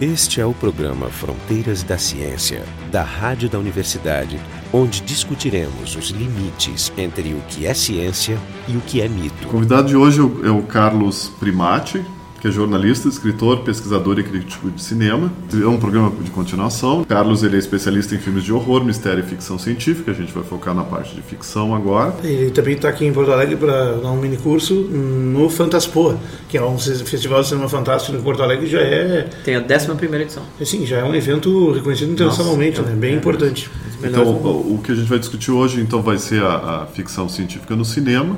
Este é o programa Fronteiras da Ciência, da Rádio da Universidade, onde discutiremos os limites entre o que é ciência e o que é mito. O convidado de hoje é o Carlos Primati, que é jornalista, escritor, pesquisador e crítico de cinema. É um programa de continuação. Carlos ele é especialista em filmes de horror, mistério e ficção científica. A gente vai focar na parte de ficção agora. Ele também está aqui em Porto Alegre para dar um mini curso no Fantaspoa, que é um festival de cinema fantástico em Porto Alegre já é tem a 11 primeira edição. Sim, já é um evento reconhecido internacionalmente, Nossa, né? Bem é, importante. Então, o, o que a gente vai discutir hoje então vai ser a, a ficção científica no cinema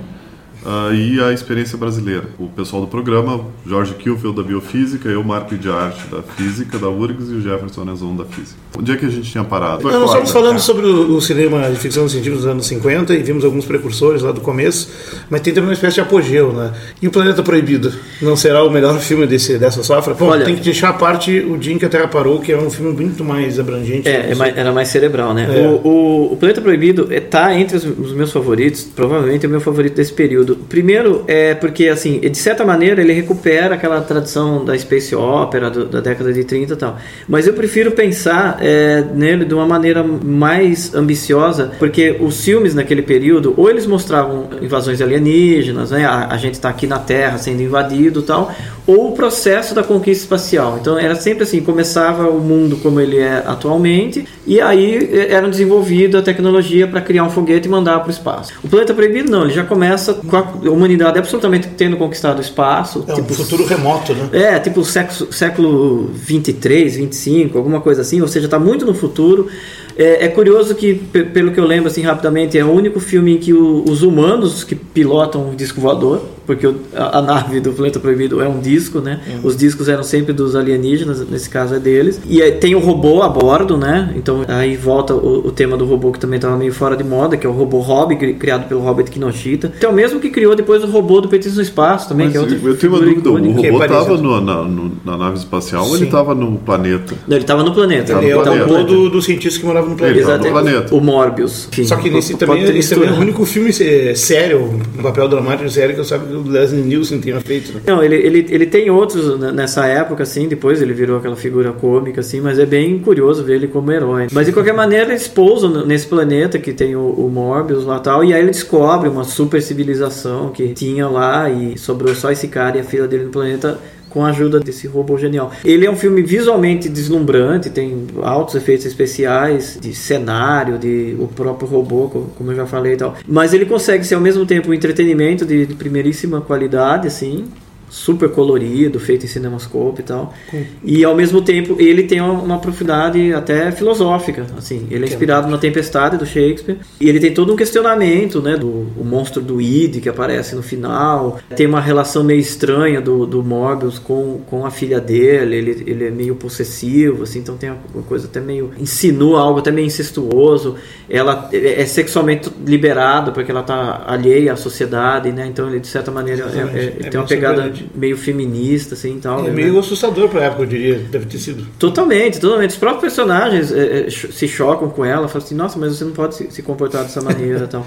uh, e a experiência brasileira. O pessoal do programa, Jorge Kielfeld da Biofísica, eu, Marco de Arte da Física da URGS e o Jefferson Nezon da Física. Onde é que a gente tinha parado? Não, nós estamos falando sobre o, cinema de ficção científica dos anos 50 e vimos alguns precursores lá do começo, mas tem também uma espécie de apogeu, né? E o Planeta Proibido não será o melhor filme desse, dessa safra? Bom, Olha, tem que deixar a parte O Dia em que a Terra Parou, que é um filme muito mais abrangente. É, é mais, era mais cerebral, né? É. O, o, o, Planeta Proibido está entre os, os meus favoritos, provavelmente é o meu favorito desse período. Primeiro é porque, assim, de certa maneira ele recupera aquela tradição da space opera do, da década de 30 e tal. Mas eu prefiro pensar é, nele de uma maneira mais ambiciosa, porque os filmes naquele período, ou eles mostravam invasões alienígenas, né, a, a gente está aqui na Terra sendo invadido e tal, ou o processo da conquista espacial. Então era sempre assim, começava o mundo como ele é atualmente, e aí é, era desenvolvida a tecnologia para criar um foguete e mandar para o espaço. O Planeta Proibido não, ele já começa com a humanidade absolutamente tendo conquistado o espaço. É tipo, um futuro remoto, né? É, tipo século, século 23, 25, alguma coisa assim, ou seja, está muito no futuro. É, é, curioso que, pelo que eu lembro assim rapidamente, é o único filme em que o, os humanos que pilotam o disco voador porque a, a, nave do Planeta Proibido é um disco, né? Uhum. Os discos eram sempre dos alienígenas, nesse caso é deles. E aí, tem o robô a bordo, né? Então aí volta o, o tema do robô que também estava meio fora de moda, que é o robô Hobby, criado pelo Robert Kinoshita. Então, mesmo que criou depois o robô do Petisco no Espaço também, Mas que é outro Eu tenho uma dúvida, o robô estava na, na, nave espacial Sim. ou ele estava no planeta? Não, ele estava no planeta. Ele, é o robô do, do cientista que morava no planeta. Ele no planeta. O Morbius. Sim. Só que nesse também, esse também é o único filme sério, um papel dramático sério que eu sabe do Leslie Nielsen tinha feito. Né? Não, ele, ele, ele tem outros nessa época, assim, depois ele virou aquela figura cômica, assim, mas é bem curioso ver ele como herói. Mas de qualquer maneira, eles pousam nesse planeta que tem o, o Morbius lá tal, e aí ele descobre uma super civilização que tinha lá e sobrou só esse cara e a filha dele no planeta com a ajuda desse robô genial. Ele é um filme visualmente deslumbrante, tem altos efeitos especiais, de cenário, de o próprio robô, como eu já falei e tal. Mas ele consegue ser ao mesmo tempo um entretenimento de, de primeiríssima qualidade, assim, super colorido, feito em cinemascope e tal. E ao mesmo tempo ele tem uma, profundidade até filosófica, assim. Ele é inspirado na Tempestade do Shakespeare e ele tem todo um questionamento, né, do o monstro do Id que aparece no final. Tem uma relação meio estranha do, do Morbius com, com a filha dele. Ele, ele é meio possessivo, assim, então tem uma coisa até meio insinua algo até meio incestuoso. Ela é, sexualmente liberada porque ela está alheia à sociedade, né? Então ele de certa maneira é, é, é, tem uma pegada meio feminista, assim, tal. É né? meio assustador pra época, eu diria, deve ter sido. Totalmente, totalmente. Os próprios personagens é, é, se chocam com ela, falam assim, nossa, mas você não pode se, se comportar dessa maneira, tal.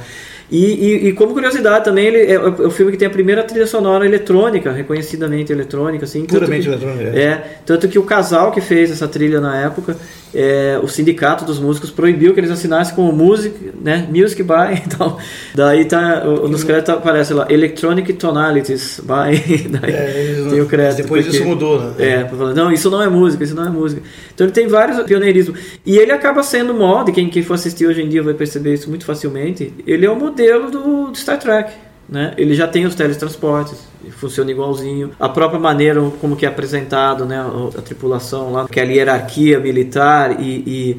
E, e, e, como curiosidade também, ele é, é, o filme que tem a primeira trilha sonora eletrônica, reconhecidamente eletrônica, assim. Puramente eletrônica. É. é. Tanto que o casal que fez essa trilha na época, é, o sindicato dos músicos proibiu que eles assinassem como music, né, music by, então, daí tá, nos créditos aparece lá, electronic tonalities by, daí é, tem o crédito. Depois porque, isso mudou, né? É, não, isso não é música, isso não é música. Então ele tem vários pioneirismo. E ele acaba sendo mod, quem, quem for assistir hoje em dia vai perceber isso muito facilmente, ele é o modelo modelo do, do Star Trek. Né? Ele já tem os teletransportes, funciona igualzinho. A própria maneira como que é apresentado né, a, a tripulação lá, aquela hierarquia militar e,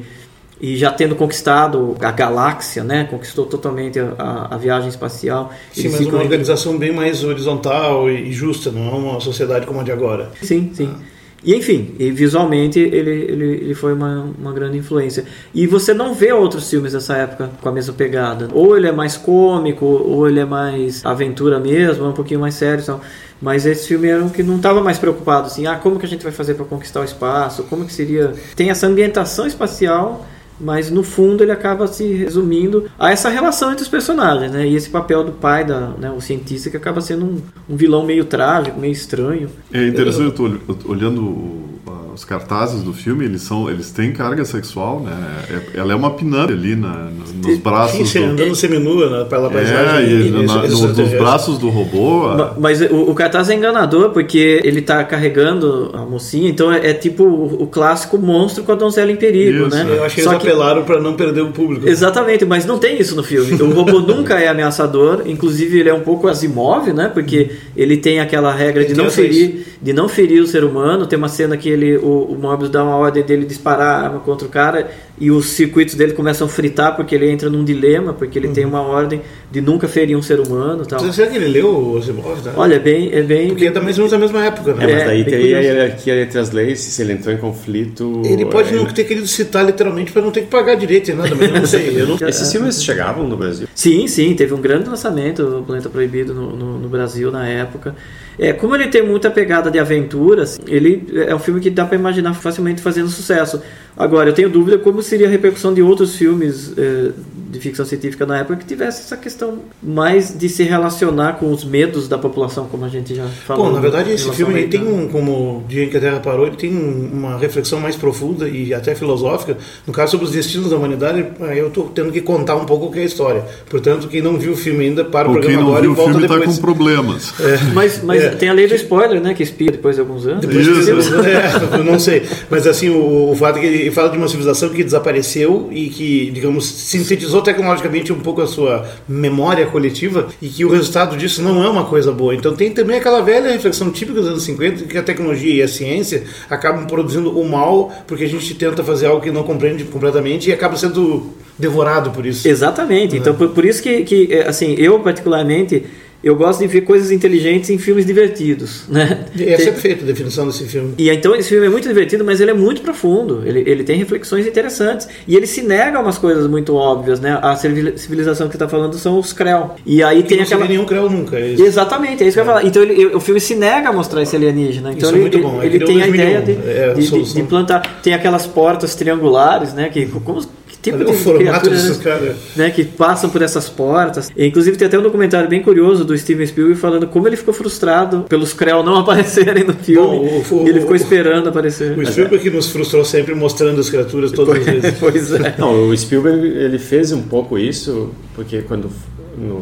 e, e, já tendo conquistado a galáxia, né, conquistou totalmente a, a, a viagem espacial. Sim, mas uma organização bem mais horizontal e justa, não é uma sociedade como a de agora. Sim, sim. Ah. E enfim, e visualmente ele, ele, ele foi uma, uma grande influência. E você não vê outros filmes dessa época com a mesma pegada. Ou ele é mais cômico, ou ele é mais aventura mesmo, é um pouquinho mais sério. Então. Mas esse filme era um que não estava mais preocupado assim, ah, como que a gente vai fazer para conquistar o espaço? Como que seria? Tem essa ambientação espacial mas no fundo ele acaba se resumindo a essa relação entre os personagens, né? E esse papel do pai, da, né, o cientista, que acaba sendo um, um vilão meio trágico, meio estranho. É interessante, eu tô olhando os cartazes do filme, eles são, eles têm carga sexual, né? É, ela é uma pinante ali na, nos, nos braços Sim, do... andando seminua né, pela É, paisagem. e e- na- e- no- nos braços do robô. a- Mas o, o cartaz é enganador porque ele tá carregando a mocinha, então é, é tipo o, o clássico monstro com a donzela em perigo, Isso, né? Eu acho que Só eles apelaram para não perder o público. Exatamente, mas não tem isso no filme. O robô nunca é ameaçador, inclusive ele é um pouco Asimov, né? Porque ele tem aquela regra de não ferir, de não ferir o ser humano. Tem uma cena que ele, o, o Morbius dá uma ordem dele disparar a arma contra o cara e os circuitos dele começam a fritar porque ele entra num dilema, porque ele tem uma ordem de nunca ferir um ser humano, tal. Será que ele leu o Asimov? Né? Olha, é bem, é bem. Porque é da mesma, da mesma época, né? É, mas É, daí bem teria a hierarquia entre as leis, se ele entrou em conflito. Ele pode é, não ter querido citar literalmente para não ter que pagar direito e nada, mas eu não sei. Eu não... Esses filmes chegavam no Brasil. Sim, sim, teve um grande lançamento, o Planeta Proibido, no, no, no Brasil na época. É, como ele tem muita pegada de aventuras, ele é um filme que dá para imaginar facilmente fazendo sucesso. Agora, eu tenho dúvida como seria a repercussão de outros filmes eh, de ficção científica na época que tivesse essa questão mais de se relacionar com os medos da população, como a gente já falou. Bom, na verdade, esse filme tem Reina. um, como o Dia em que a Terra Parou, ele tem um- uma reflexão mais profunda e até filosófica. No caso, sobre os destinos da humanidade, aí eu estou tendo que contar um pouco o que é a história. Portanto, quem não viu o filme ainda, para o quem programa não agora viu e o volta filme está depois. com problemas. Mas, mas É. tem a lei do spoiler, né? Que expira depois de alguns anos. Depois Isso. que- é, eu não sei. Mas assim, o, o fato é que ele fala de uma civilização que desapareceu e que, digamos, sintetizou tecnologicamente um pouco a sua memória coletiva e que o resultado disso não é uma coisa boa. Então tem também aquela velha reflexão típica dos anos 50 que a tecnologia e a ciência acabam produzindo o mal porque a gente tenta fazer algo que não compreende completamente e acaba sendo devorado por isso. Exatamente. Então, por, por isso que, que, é, assim, eu particularmente, eu gosto de ver coisas inteligentes em filmes divertidos, né? Essa é perfeita a definição desse filme. E então esse filme é muito divertido, mas ele é muito profundo. Ele, ele tem reflexões interessantes. E ele se nega a umas coisas muito óbvias, né? A civili- civilização que você está falando são os Krell. E aí Que tem não aquela... nenhum creu nunca. é isso. Exatamente, é isso que eu ia falar. Então ele- o filme se nega a mostrar esse alienígena. Então Isso é ele, muito bom, é ele que tem a ideia de, 2001, é a de- de- de implantar. Tem aquelas portas triangulares, né? Que, como, tipo Olha de o formato criatura, desses né? caras. né, que passam por essas portas. E, inclusive tem até um documentário bem curioso do Steven Spielberg falando como ele ficou frustrado pelos Krell não aparecerem no filme. Bom, o- o- e ele ficou esperando aparecer. O Spielberg que nos frustrou sempre mostrando as criaturas todas as vezes. pois é. Não, o Spielberg ele fez um pouco isso, porque quando no,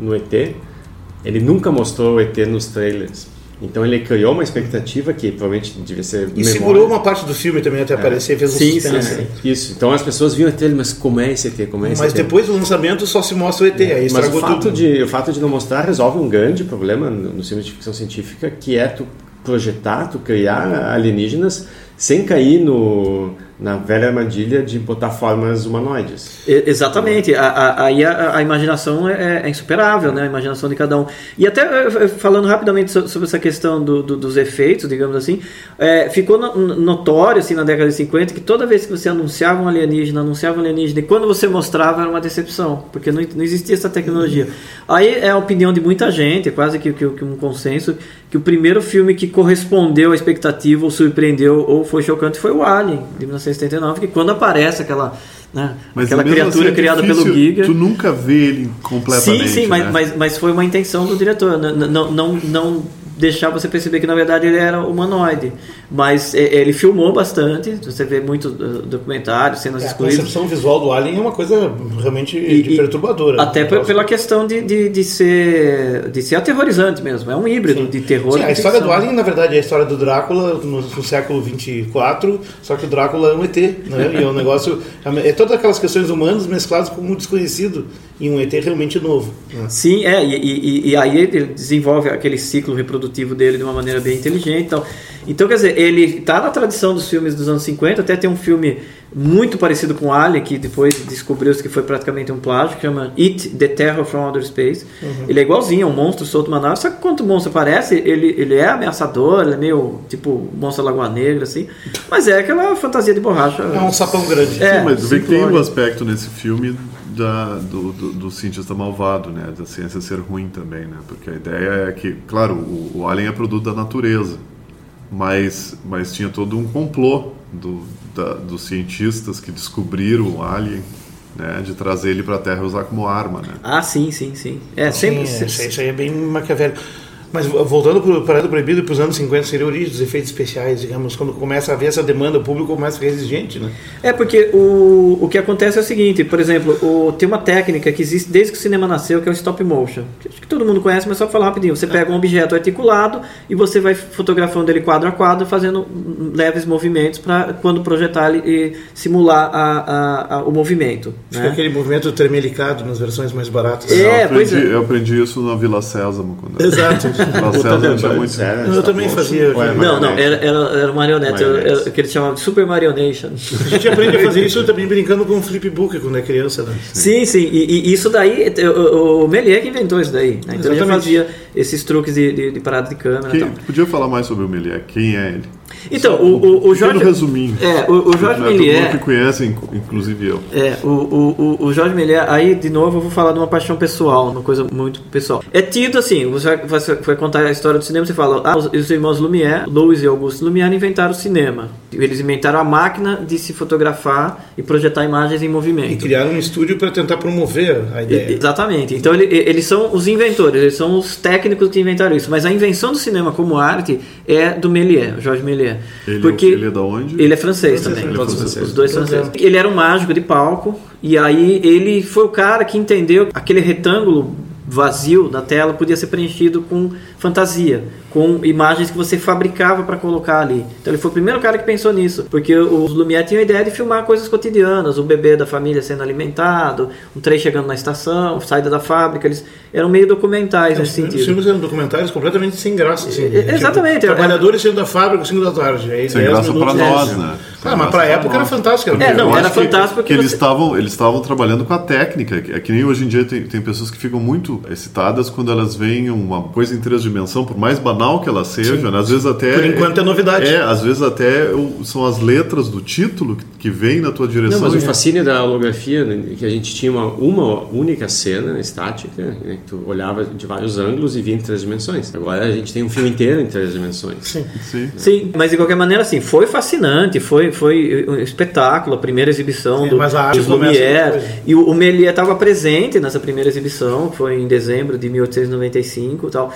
no ET, ele nunca mostrou o ET nos trailers. Então ele criou uma expectativa que provavelmente devia ser E memória. segurou uma parte do filme também até aparecer, fez um Sim, suspense. sim, sim. Isso. Então as pessoas viam trailer, mas como é esse ET? Como é esse Mas ET? depois do lançamento só se mostra o ET, aí Mas o fato, tudo. de, o fato de não mostrar resolve um grande problema no, no filme de ficção científica, que é tu projetar, tu criar alienígenas sem cair no, na velha armadilha de botar formas humanoides. Exatamente, A- a- aí a, a imaginação é, é insuperável, né? a imaginação de cada um. E até eh, falando rapidamente so- sobre essa questão do- do- dos efeitos, digamos assim, eh, ficou no- notório assim, na década de 50 que toda vez que você anunciava um alienígena, anunciava um alienígena, e quando você mostrava era uma decepção, porque não, não existia essa tecnologia. Aí é a opinião de muita gente, é quase que, que- que um consenso, que o primeiro filme que correspondeu à expectativa, ou surpreendeu, ou foi chocante, foi o Alien, de 1979, que quando aparece aquela, né, Mas aquela criatura assim é criada difícil, pelo Giga. Tu nunca vê ele completamente. Sim, sim, né? mas, mas, mas foi uma intenção do diretor. N- n- Não, não, não deixar você perceber que na verdade ele era humanoide. Mas é, ele filmou bastante. Você vê muitos uh, documentários, cenas É, a excluídas. concepção visual do Alien é uma coisa realmente E- perturbadora. Até pe- pela questão de, de, de, ser, de ser aterrorizante mesmo. É um híbrido de terror. Sim, a história do. Alien, na verdade, é a história do Drácula no, no século 24, só que o Drácula é um ET, né? E é um negócio. É todas aquelas questões humanas mescladas com um desconhecido e um ET realmente novo. né? Sim, é, e, e- e aí ele desenvolve aquele ciclo reprodutivo dele de uma maneira bem inteligente e tal. Então, quer dizer, ele tá na tradição dos filmes dos anos 50, até tem um filme muito parecido com Alien, que depois descobriu-se que foi praticamente um plágio, que chama It, The Terror from Outer Space. Ele é igualzinho, é um monstro solto uma nave, só que quando o monstro aparece, ele, ele é ameaçador, ele é meio tipo monstro da Lagoa Negra, assim, mas é aquela fantasia de borracha. É um sapão grande. É, Sim, mas vê que tem um aspecto nesse filme da, do, do, do cientista malvado, né? Da ciência ser ruim também, né? Porque a ideia é que, claro, o, o alien é produto da natureza, mas, mas tinha todo um complô do, da- dos cientistas que descobriram o alien, né? De trazer ele para a Terra e usar como arma, né? Ah, sim, sim, sim. É, Sim, sempre. é, isso, aí- isso aí é bem maquiavélico. Mas voltando para o Parado Proibido para os anos 50, seria a origem dos efeitos especiais, digamos, quando começa a haver essa demanda, o público começa a ficar exigente, né? É, porque o, o que acontece é o seguinte, por exemplo, o, tem uma técnica que existe desde que o cinema nasceu, que é o stop motion. Que acho que todo mundo conhece, mas só para falar rapidinho. Você pega um objeto articulado e você vai fotografando ele quadro a quadro, fazendo leves movimentos para quando projetar ele simular a, a, a, o movimento. Fica né? aquele movimento tremelicado nas versões mais baratas. É, eu aprendi, é. eu aprendi isso na Vila Sésamo. Quando Exato. Tinha muito... Eu também fazia. Não, não, era, era, era marionete, era, que eles chamavam de Super Marionation. A gente aprende a fazer isso também brincando com flipbook quando é criança, né? Sim, sim. E, e isso daí, o, o Melier que inventou isso daí. Né? Então ele já fazia esses truques de, de, de parada de câmera. Quem, podia falar mais sobre o Melier? Quem é ele? Então, o, o, o Jorge. resuminho. É, o, o Jorge Melier. que conhece, inclusive eu. É, o, o, o Jorge Melier, aí de novo eu vou falar de uma paixão pessoal, uma coisa muito pessoal. É tido assim, você vai, contar a história do cinema, você fala, ah, os, os irmãos Lumière, Louis e Auguste Lumière inventaram o cinema. Eles inventaram a máquina de se fotografar e projetar imagens em movimento. E criaram um estúdio para tentar promover a ideia. E, exatamente. Então ele, eles são os inventores, eles são os técnicos que inventaram isso. Mas a invenção do cinema como arte é do Méliès, Jorge Méliès. Ele, porque ele é da onde? Ele é francês, também. Ele é francês. Os dois franceses. Ele era um mágico de palco e aí ele foi o cara que entendeu aquele retângulo vazio da tela podia ser preenchido com fantasia, com imagens que você fabricava para colocar ali. Então ele foi o primeiro cara que pensou nisso, porque os Lumière tinham a ideia de filmar coisas cotidianas, o bebê da família sendo alimentado, um trem chegando na estação, saída da fábrica, eles eram meio documentais é, nesse sentido. Os filmes eram documentários completamente sem graça. Assim, é, tipo, exatamente. Tipo, trabalhadores saindo da fábrica, 5 da tarde. Aí sem graça para nós, né? Ah, mas para a época era fantástico. Era é, não, era fantástico porque que eles estavam eles estavam trabalhando com a técnica. É que nem hoje em dia tem, tem pessoas que ficam muito excitadas quando elas veem uma coisa em três dimensões, por mais banal que ela seja, né? às vezes até por enquanto é novidade. É, às vezes até são as letras do título que vem na tua direção. Não, mas o fascínio da holografia né, que a gente tinha uma, uma única cena estática, né, que tu olhava de vários ângulos e via em três dimensões. Agora a gente tem um filme inteiro em três dimensões. Sim, sim. Sim, mas de qualquer maneira assim, foi fascinante, foi foi um espetáculo, a primeira exibição Sim, do mas a arte Lumière. E o, o Méliès estava presente nessa primeira exibição, que foi em dezembro de 1895 e tal.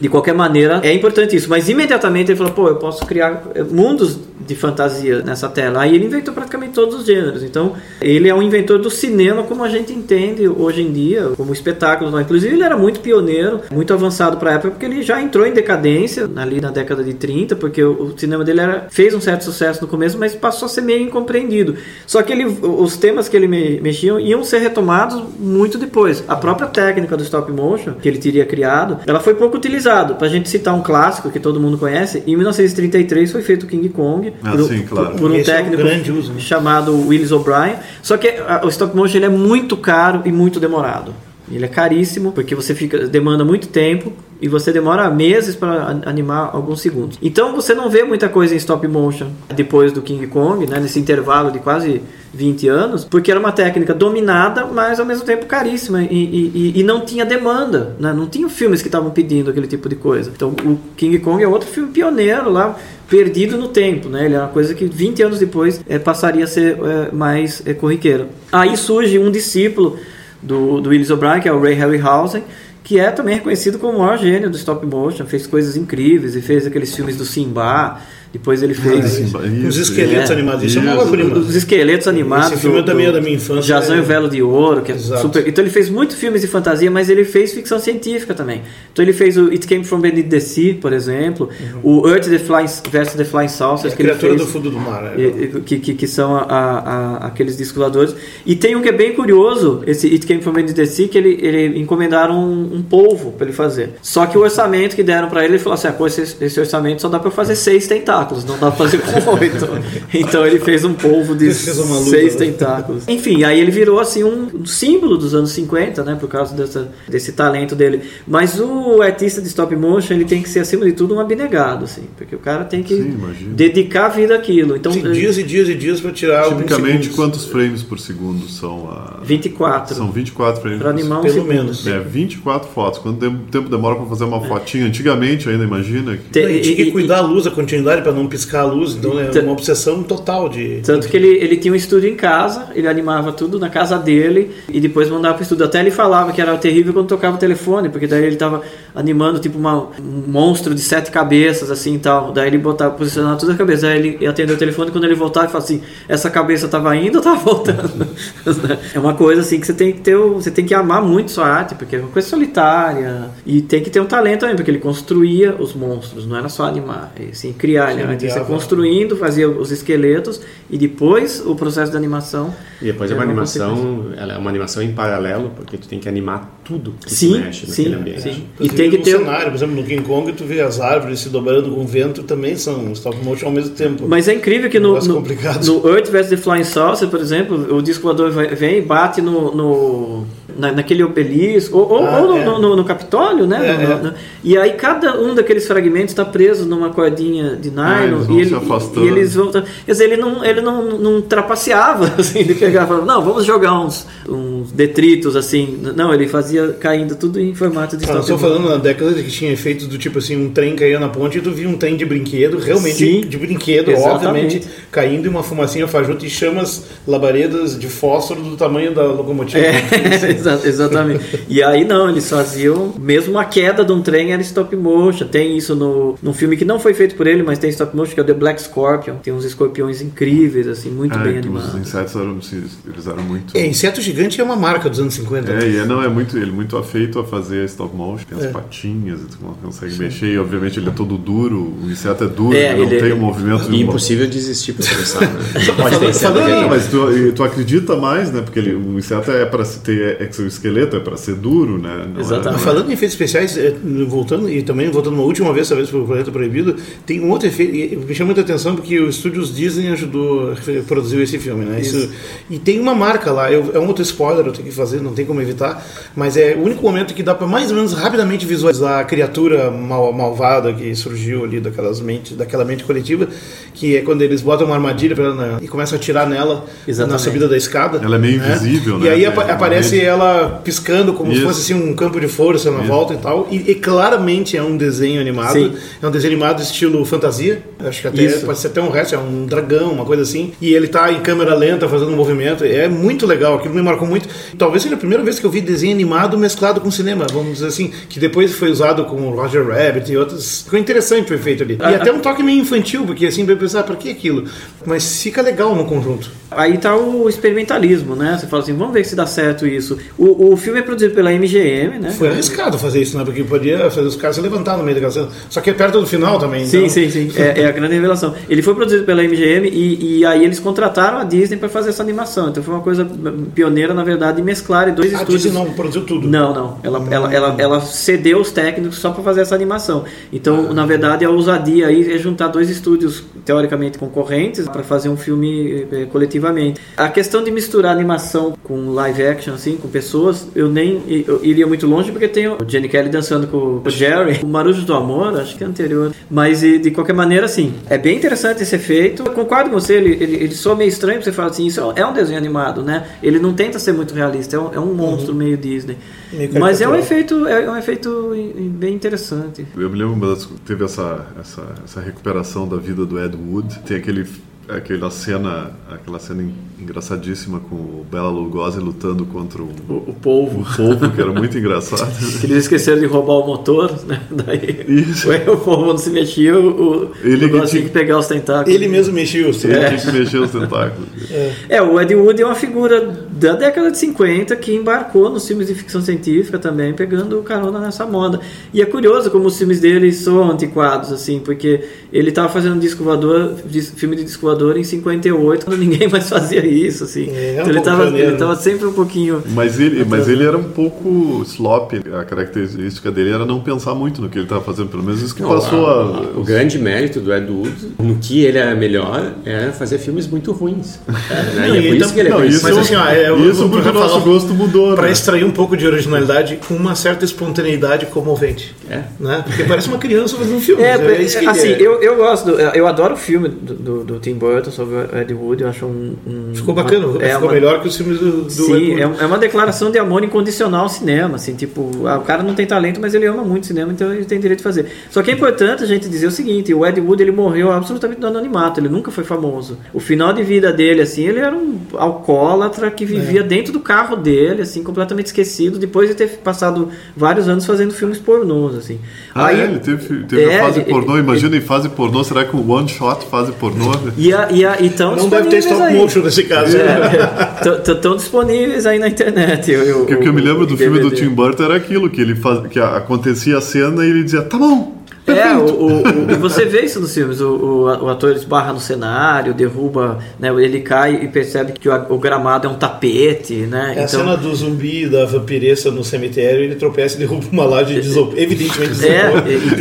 De qualquer maneira, é importante isso. Mas imediatamente ele falou: pô, eu posso criar eh, mundos de fantasia nessa tela. Aí ele inventou praticamente todos os gêneros. Então, ele é um inventor do cinema como a gente entende hoje em dia, como espetáculo. Inclusive, ele era muito pioneiro, muito avançado para a época, porque ele já entrou em decadência ali na década de 30, porque o, cinema dele era, fez um certo sucesso no começo, mas passou a ser meio incompreendido. Só que ele, os temas que ele me, mexia iam ser retomados muito depois. A própria técnica do stop motion que ele teria criado, ela foi pouco utilizada. Para a gente citar um clássico que todo mundo conhece, em 1933 foi feito King Kong, ah, por, sim, claro. por, por um técnico é um uso, né? chamado Willis O'Brien. Só que a, o stop motion ele é muito caro e muito demorado. Ele é caríssimo porque você fica demanda muito tempo e você demora meses para animar alguns segundos. Então você não vê muita coisa em stop motion depois do King Kong, né, nesse intervalo de quase 20 anos, porque era uma técnica dominada, mas ao mesmo tempo caríssima e, e, e não tinha demanda, né? não tinha filmes que estavam pedindo aquele tipo de coisa. Então o King Kong é outro filme pioneiro lá, perdido no tempo, né? Ele é uma coisa que 20 anos depois é, passaria a ser é, mais é, corriqueira. Aí surge um discípulo do, do Willis O'Brien, que é o Ray Harryhausen, que é também reconhecido como o maior gênio do stop motion, fez coisas incríveis e fez aqueles filmes do Simba, depois ele fez. Ah, os esqueletos é, animados. Isso, isso é uma prima. Os esqueletos animados. Esse filme do, também é da minha infância. Jazão é... e o Velo de Ouro, que é Exato. super. Então ele fez muitos filmes de fantasia, mas ele fez ficção científica também. Então ele fez o It Came from Beneath the Sea, por exemplo. Uhum. O Earth the Flying, versus the Flying Saucers. É que criatura ele fez, do fundo do mar. É, que, que, que, são a, a, a, aqueles discos voadores. E tem um que é bem curioso, esse It Came from Beneath the Sea, que ele, ele encomendaram um, um polvo para ele fazer. Só que o orçamento que deram para ele, ele falou assim: ah, pô, esse, esse orçamento só dá para fazer seis tentáculos, não dá para fazer então, então ele fez um polvo de seis tentáculos. Enfim, aí ele virou assim um símbolo dos anos 50, né? Por causa dessa, desse talento dele. Mas o artista de stop motion ele tem que ser acima de tudo um abnegado, assim, porque o cara tem que Sim, dedicar a vida àquilo. Então Sim, dias e dias e dias para tirar Tipicamente quantos frames por segundo são a 24. São 24 frames para animar um pelo segundo. menos. É, 24 fotos. Quanto tempo demora para fazer uma é. fotinha? Antigamente ainda imagina que... Tem, e, tinha que cuidar a luz, a continuidade para não piscar a luz então é uma obsessão total de. Tanto que ele, ele tinha um estúdio em casa, ele animava tudo na casa dele e depois mandava para o estúdio. Até ele falava que era terrível quando tocava o telefone, porque daí ele estava animando tipo uma, um monstro de sete cabeças, assim e tal. Daí ele botava, posicionava todas as cabeças. Aí ele atendeu o telefone quando ele voltava e falava assim: essa cabeça tava indo ou tava voltando? é uma coisa assim que você tem que ter, você tem que amar muito sua arte, porque é uma coisa solitária. E tem que ter um talento também, porque ele construía os monstros, não era só animar, assim, criar. Né? Tinha que construindo, fazia os esqueletos e depois o processo de animação. E depois é uma animação, ela é uma animação em paralelo, porque tu tem que animar tudo que sim, se mexe sim, naquele ambiente. Sim. E tem que ter cenário, por exemplo, no King Kong tu vê as árvores se dobrando com o vento, também são stop motion ao mesmo tempo. Mas é incrível que no, no, no Earth vs. The Flying Saucer, por exemplo, o disco voador vem e bate no, no na, naquele obelisco, ou, ah, ou é. no, no, no, Capitólio, né? É, no, é. e aí cada um daqueles fragmentos está preso numa cordinha de nylon ah, e, ele, e, eles vão. Quer dizer, ele não, ele não, não trapaceava, assim, ele pegava, não, vamos jogar uns, uns detritos assim. Não, ele fazia caindo tudo em formato de ah, Estou falando na década que tinha efeitos do tipo assim, um trem caía na ponte e tu via um trem de brinquedo, realmente Sim, de brinquedo, exatamente. obviamente, caindo em uma fumacinha fajuta e chamas labaredas de fósforo do tamanho da locomotiva. É, exatamente. e aí não, eles faziam mesmo a queda de um trem era stop motion. Tem isso no num filme que não foi feito por ele, mas tem stop motion que é o The Black Scorpion. Tem uns escorpiões incríveis assim, muito ah, bem animados. Os insetos eram eles eram muito É, inseto gigante é uma marca dos anos 50. É, e é, não é muito ele é muito afeito a fazer stop motion, tem as é. patinhas, tu consegue Sim. mexer e obviamente ele é todo duro, o inseto é duro, é, não tem o um movimento e impossível desistir para começar. Né? pode ter inseto. Não, mas tu, tu acredita mais, né? Porque ele, o inseto é para ter exoesqueleto, é para ser duro, né? Não é Exatamente. É... Falando em efeitos especiais, é, voltando e também voltando uma última vez, talvez para o Planeta Proibido, tem um outro efeito me chama muita atenção porque o estúdios Disney ajudou a produzir esse filme, né? Isso. Isso e tem uma marca lá, eu, é um outro spoiler, eu tenho que fazer, não tem como evitar, mas é o único momento que dá para mais ou menos rapidamente visualizar a criatura mal, malvada que surgiu ali daquelas mentes, daquela mente coletiva, que é quando eles botam uma armadilha pra ela, e começam a atirar nela Exatamente. na subida da escada. Ela é meio né? invisível, né? E aí ap aparece ela piscando como Isso. se fosse assim, um campo de força na Isso. volta e tal. E, e, claramente é um desenho animado. Sim. É um desenho animado estilo fantasia. Acho que até Isso. pode ser até um resto, é um dragão, uma coisa assim. E ele tá em câmera lenta fazendo um movimento. É muito legal, aquilo me marcou muito. Talvez seja a primeira vez que eu vi desenho animado mesclado com cinema, vamos dizer assim, que depois foi usado com o Roger Rabbit e outros. Ficou interessante o efeito ali. E até um toque meio infantil, porque assim, vai pensar, para que aquilo? Mas fica legal no conjunto. Aí tá o experimentalismo, né? Você fala assim, vamos ver se dá certo isso. O, o filme é produzido pela MGM, né? Foi arriscado fazer isso, né? Porque podia fazer os caras se levantar no meio da cena. Só que é perto do final também. Sim, então... sim, sim. É, é, a grande revelação. Ele foi produzido pela MGM e, e aí eles contrataram a Disney para fazer essa animação. Então foi uma coisa pioneira, na verdade, de mesclar dois a estúdios. A Disney não produziu tudo? Não, não. Ela, hum. ela, ela, ela cedeu os técnicos só para fazer essa animação. Então, ah. na verdade, a ousadia aí é juntar dois estúdios teoricamente concorrentes para fazer um filme é, coletivamente. A questão de misturar animação com live action, assim, com pessoas, eu nem eu iria muito longe porque tem o Jenny Kelly dançando com o Jerry, o Marujos do Amor, acho que é anterior. Mas de qualquer maneira, assim, é bem interessante esse efeito. Eu concordo com você, ele, ele, ele soa meio estranho, você fala assim, isso é um desenho animado, né? Ele não tenta ser muito realista, é um, é um monstro uhum. meio Disney. Meio Mas é um efeito, é um efeito bem interessante. Eu me lembro, teve essa, essa, essa recuperação da vida do Ed Wood, tem aquele aquela cena, aquela cena engraçadíssima com o Bela Lugosi lutando contra o, o, o polvo. O polvo, que era muito engraçado. que eles esqueceram de roubar o motor, né? Daí Isso. o polvo não se mexia, o, ele o tinha que pegar os tentáculos. Ele mesmo mexia os tentáculos. Ele tinha que mexer os tentáculos. É. é, o Ed Wood é uma figura da década de 50 que embarcou nos filmes de ficção científica também, pegando carona nessa moda. E é curioso como os filmes dele são antiquados, assim, porque ele estava fazendo disco voador, filme de disco voador em 58, quando ninguém mais fazia isso, assim. É, é um então ele estava ele tava sempre um pouquinho. Mas ele, mas ele era um pouco slop. A característica dele era não pensar muito no que ele estava fazendo, pelo menos isso que não, passou a, a, O grande mérito do Ed Wood, no que ele era melhor, era fazer filmes muito ruins. É, né? e é por então, isso que ele é não, isso, Mas assim, ó, é, isso porque o nosso gosto mudou. Para né? extrair um pouco de originalidade com uma certa espontaneidade comovente. É. Né? Porque parece uma criança fazendo um filme. É, é assim, eu, eu gosto, do, eu adoro o filme do, do, do Tim Burton sobre o Ed Wood, eu acho um... um ficou bacana, é ficou uma, melhor que os filmes do, do Sim, é, é, uma declaração de amor incondicional ao cinema, assim, tipo, ah, o cara não tem talento, mas ele ama muito cinema, então ele tem direito de fazer. Só que é importante a gente dizer o seguinte, o Ed Wood, ele morreu absolutamente no anonimato, ele nunca foi famoso. O final de vida dele, assim, ele era um alcoólatra que vivia é. dentro do carro dele, assim, completamente esquecido, depois de ter passado vários anos fazendo filmes pornôs, assim. Ah, Aí, é? ele teve, teve é, a fase pornô, imagina em fase pornô, será que o one shot fase pornô? E, a, e, a, então Não deve ter stop motion nesse caso. Estão é, disponíveis aí na internet. Eu, o que eu me lembro do DVD. filme do Tim Burton era aquilo, que ele faz, que acontecia a cena e ele dizia, tá bom, é, o, o, o, e você vê isso nos filmes. O, o, ator esbarra no cenário, derruba, né, ele cai e percebe que o, gramado é um tapete, né? É então, a cena do zumbi da vampiressa no cemitério, ele tropeça e derruba uma laje de isopor. Evidentemente, É,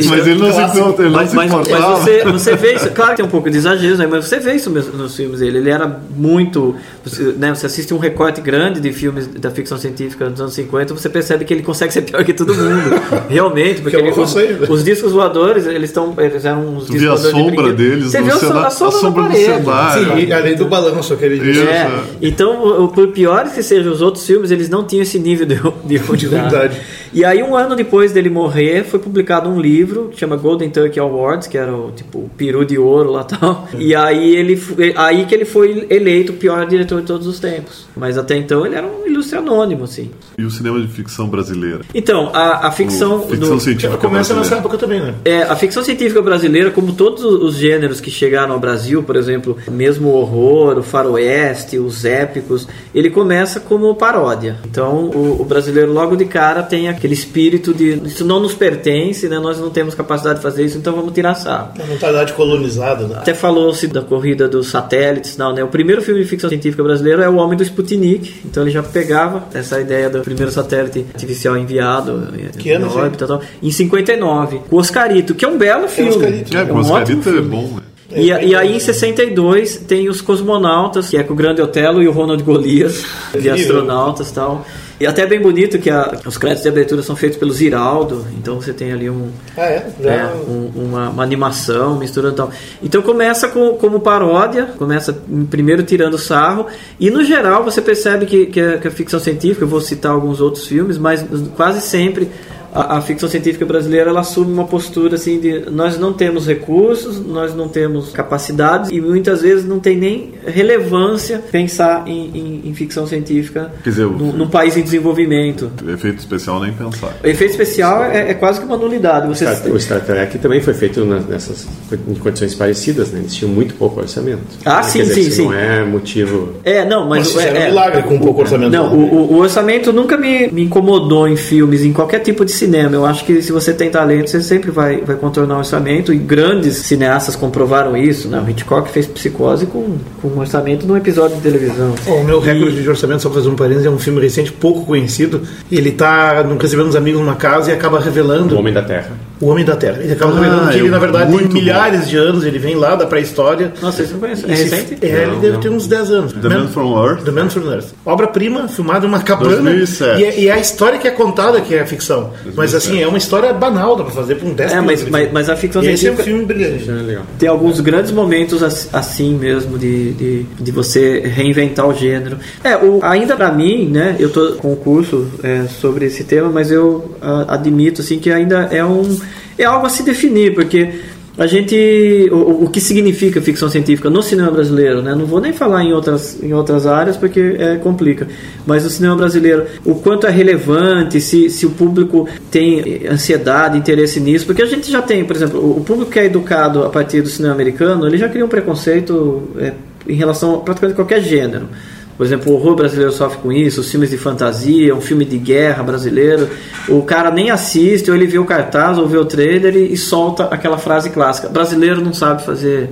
e, mas ele não se importa, ele mas, não se mas você, você vê isso, claro que tem um pouco de exagero, né, mas você vê isso nos filmes dele. Ele era muito. Você, né, você assiste um recorte grande de filmes da ficção científica dos anos 50, você percebe que ele consegue ser pior que todo mundo. Realmente, porque ele, os, os discos voadores voadores, eles estão. Eles eram uns tu vê a sombra de deles Você vê a sombra, a sombra na parede. Sim, além do balanço aquele dia. É. Então, por piores que sejam os outros filmes, eles não tinham esse nível de, de, de verdade. E aí, um ano depois dele morrer, foi publicado um livro que chama Golden Turkey Awards, que era o tipo o peru de ouro lá tal. E aí ele aí que ele foi eleito o pior diretor de todos os tempos. Mas até então ele era um ilustre anônimo, assim. E o cinema de ficção brasileira? Então, a, a ficção. O, ficção do, científica. Começa nessa época também, né? É, a ficção científica brasileira, como todos os gêneros que chegaram ao Brasil, por exemplo, mesmo o horror, o faroeste, os épicos, ele começa como paródia. Então, o, o brasileiro logo de cara tem aquele espírito de isso não nos pertence, né? Nós não temos capacidade de fazer isso, então vamos tirar sarro. Uma mentalidade colonizada, né? Até falou-se da corrida dos satélites, não, né? O primeiro filme de ficção científica brasileiro é O Homem do Sputnik, então ele já pegava essa ideia do primeiro satélite artificial enviado que ano, órbita, tal, em 59, com Oscarito, que é um belo filme. É, Oscarito. É, é um Oscarito é bom, né? E, e, aí em 62 tem os cosmonautas, que é com o Grande Otelo e o Ronald Golias, de astronautas e tal. E até é bem bonito que a, os créditos de abertura são feitos pelo Ziraldo, então você tem ali um, ah, é? é um, uma, uma, animação misturando tal. Então começa com, como paródia, começa primeiro tirando sarro, e no geral você percebe que, que, a, que a ficção científica, eu vou citar alguns outros filmes, mas quase sempre a, a, ficção científica brasileira ela assume uma postura assim de nós não temos recursos, nós não temos capacidades e muitas vezes não tem nem relevância pensar em, em, em ficção científica Quer dizer, num, num, país em desenvolvimento. Efeito especial nem pensar. O efeito especial é, é quase que uma nulidade. Você... O Star Trek também foi feito nessas em condições parecidas, né? Eles tinham muito pouco orçamento. Ah, sim, dizer, sim, sim. Não é motivo. É, não, mas, mas é, é um milagre com pouco orçamento. Não, o, o, orçamento nunca me, me incomodou em filmes, em qualquer tipo de cinema. Eu acho que se você tem talento, você sempre vai, vai contornar o orçamento. E grandes cineastas comprovaram isso. Né? O Hitchcock fez Psicose com, com um orçamento num episódio de televisão. o meu recorde e... de orçamento, só para fazer um parênteses, é um filme recente, pouco conhecido. Ele está recebendo uns amigos numa casa e acaba revelando. O Homem da Terra. O Homem da Terra. Ele acaba ah, revelando que ele, na verdade, tem milhares bom. de anos, ele vem lá da pré-história. Nossa, vocês não conhecem? É recente? É, ele deve ter uns 10 anos. The Man, Man from Earth. The Man from Earth. Obra-prima, filmada em uma cabana. 2007. E é, e é a história que é contada que é ficção. 2007. Mas assim, é uma história banal, dá pra fazer por um 10 É, mas, mas, mas, a ficção científica... Esse é um filme brilhante. É tem alguns grandes momentos assim mesmo, de, de, de você reinventar o gênero. É, o, ainda pra mim, né, eu tô com um curso é, sobre esse tema, mas eu a, admito, assim, que ainda é um... É algo a se definir, porque a gente o, o, que significa ficção científica no cinema brasileiro, né? Não vou nem falar em outras em outras áreas porque é complica, mas no cinema brasileiro, o quanto é relevante, se, se o público tem ansiedade, interesse nisso, porque a gente já tem, por exemplo, o, o público que é educado a partir do cinema americano, ele já cria um preconceito é, em relação a praticamente qualquer gênero. Por exemplo, o horror brasileiro sofre com isso, os filmes de fantasia, um filme de guerra brasileiro. O cara nem assiste, ou ele vê o cartaz, ou vê o trailer e, e solta aquela frase clássica: brasileiro não sabe fazer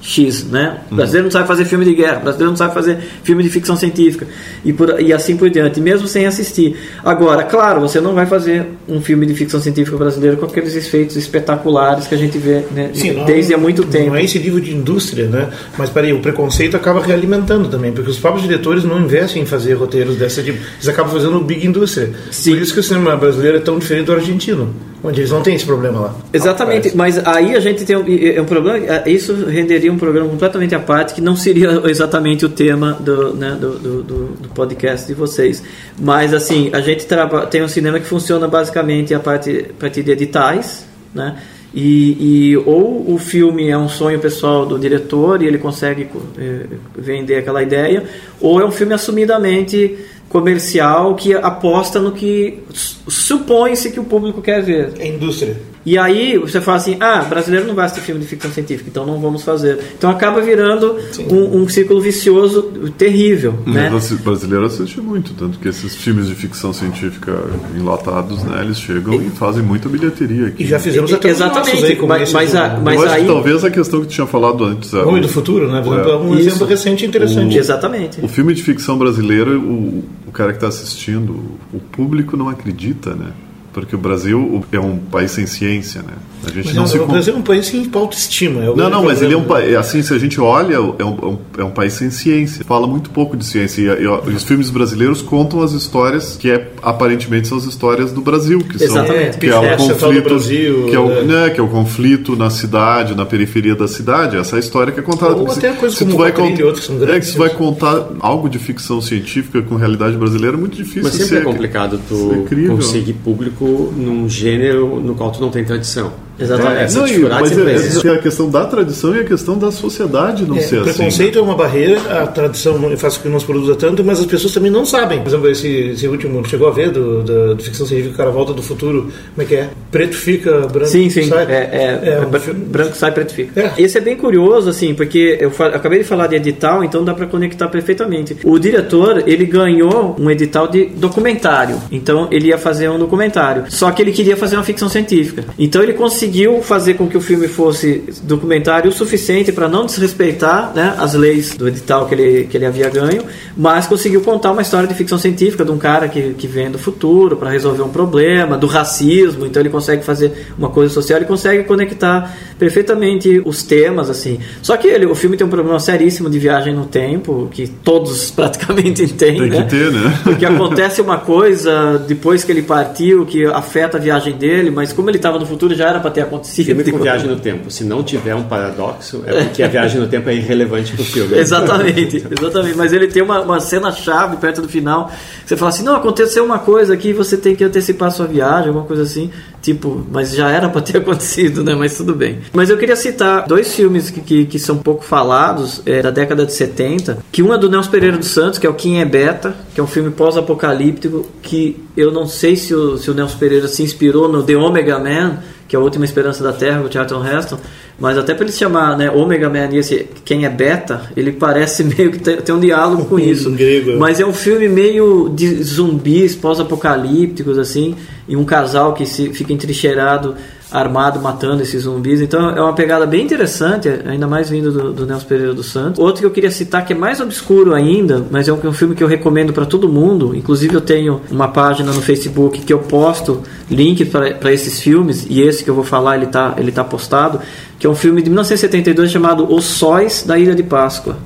X, né? O brasileiro não sabe fazer filme de guerra, o brasileiro não sabe fazer filme de ficção científica e, por, e assim por diante, mesmo sem assistir. Agora, claro, você não vai fazer um filme de ficção científica brasileiro com aqueles efeitos espetaculares que a gente vê né, Sim, não, desde há muito tempo. Não é esse nível de indústria, né? Mas peraí, o preconceito acaba realimentando também, porque os próprios diretores não investem em fazer roteiros dessa tipo. Eles acabam fazendo big indústria. Sim. Por isso que o cinema brasileiro é tão diferente do argentino. Onde eles não têm esse problema lá. Exatamente, mas aí a gente tem um, um problema, é, isso renderia um programa completamente à parte, que não seria exatamente o tema do, né, do, do, do podcast de vocês. Mas assim, a gente tem um cinema que funciona basicamente a, parte, a partir de editais, né? E, e, ou o filme é um sonho pessoal do diretor e ele consegue eh, vender aquela ideia, ou é um filme assumidamente comercial que aposta no que supõe-se que o público quer ver. É indústria. E aí você fala assim, ah, brasileiro não vai assistir filme de ficção científica, então não vamos fazer. Então acaba virando um, um, círculo vicioso terrível. Né? O brasileiro assiste muito, tanto que esses filmes de ficção científica enlatados, né, eles chegam e, e fazem muita bilheteria aqui. E já fizemos até Exatamente, aí, mas, mas, a, mas Eu aí... talvez a questão que tu tinha falado antes... É, Homem do Futuro, né? É, um isso. exemplo recente e interessante. O, Exatamente. O filme de ficção brasileiro, o, o cara que está assistindo, o público não acredita, né? Porque o Brasil é um país sem ciência, né? A gente mas não, não se... O Brasil é um país sem autoestima. É não, não, mas ele é um país. Assim, se a gente olha, é um, é um país sem ciência. Fala muito pouco de ciência. E, e, os filmes brasileiros contam as histórias que é, aparentemente são as histórias do Brasil. Que Exatamente. São, que é, o conflito. Brasil, que, é o, né, que é o conflito na cidade, na periferia da cidade. Essa é a história que é contada. Ou até coisa se como tu vai contar, outros são É que se vai contar algo de ficção científica com realidade brasileira é muito difícil. Mas sempre ser, é complicado tu conseguir público num gênero no qual tu não tem tradição. Exatamente. É, não, e, mas é, é, a questão da tradição e a questão da sociedade não é, ser o assim. O preconceito né? é uma barreira, a tradição faz com que não se produza tanto, mas as pessoas também não sabem. Por exemplo, esse, esse último, chegou a ver do, do, do ficção científica, o cara volta do futuro, como é que é? Preto fica, branco sim, sim. sai. É, é, é um branco sai, preto fica. Esse é bem curioso, assim, porque eu, eu acabei de falar de edital, então dá para conectar perfeitamente. O diretor, ele ganhou um edital de documentário, então ele ia fazer um documentário, só que ele queria fazer uma ficção científica. Então ele conseguiu fazer com que o filme fosse documentário o suficiente para não desrespeitar né, as leis do edital que ele, que ele havia ganho, mas conseguiu contar uma história de ficção científica de um cara que, que vem do futuro para resolver um problema, do racismo, então ele consegue fazer uma coisa social, ele consegue conectar perfeitamente os temas, assim. Só que ele, o filme tem um problema seríssimo de viagem no tempo, que todos praticamente têm, tem né? que ter, né? Porque acontece uma coisa depois que ele partiu que afeta a viagem dele, mas como ele estava no futuro já era para ter acontecido Filme com viagem no tempo. Se não tiver um paradoxo, é porque a viagem no tempo é irrelevante pro filme. exatamente, exatamente. Mas ele tem uma, uma cena-chave perto do final. Você fala assim, não, aconteceu uma coisa aqui, você tem que antecipar a sua viagem, alguma coisa assim. Tipo, mas já era para ter acontecido, né? Mas tudo bem. Mas eu queria citar dois filmes que, que, que são pouco falados, é, da década de 70, que um é do Nelson Pereira dos Santos, que é o Quem é Beta, que é um filme pós-apocalíptico, que eu não sei se o, se o Nelson Pereira se inspirou no The Omega Man, que é a última esperança da Terra, o Charlton Heston, mas até para ele se chamar né, Omega Man e esse quem é beta, ele parece meio que tem, um diálogo com isso. Grego. Mas é um filme meio de zumbis pós-apocalípticos, assim, e um casal que se fica entrincheirado armado matando esses zumbis. Então é uma pegada bem interessante, ainda mais vindo do, do Nelson Pereira dos Santos. Outro que eu queria citar que é mais obscuro ainda, mas é um, um filme que eu recomendo para todo mundo. Inclusive eu tenho uma página no Facebook que eu posto link para esses filmes e esse que eu vou falar ele tá ele tá postado, que é um filme de 1972 chamado Os Sóis da Ilha de Páscoa.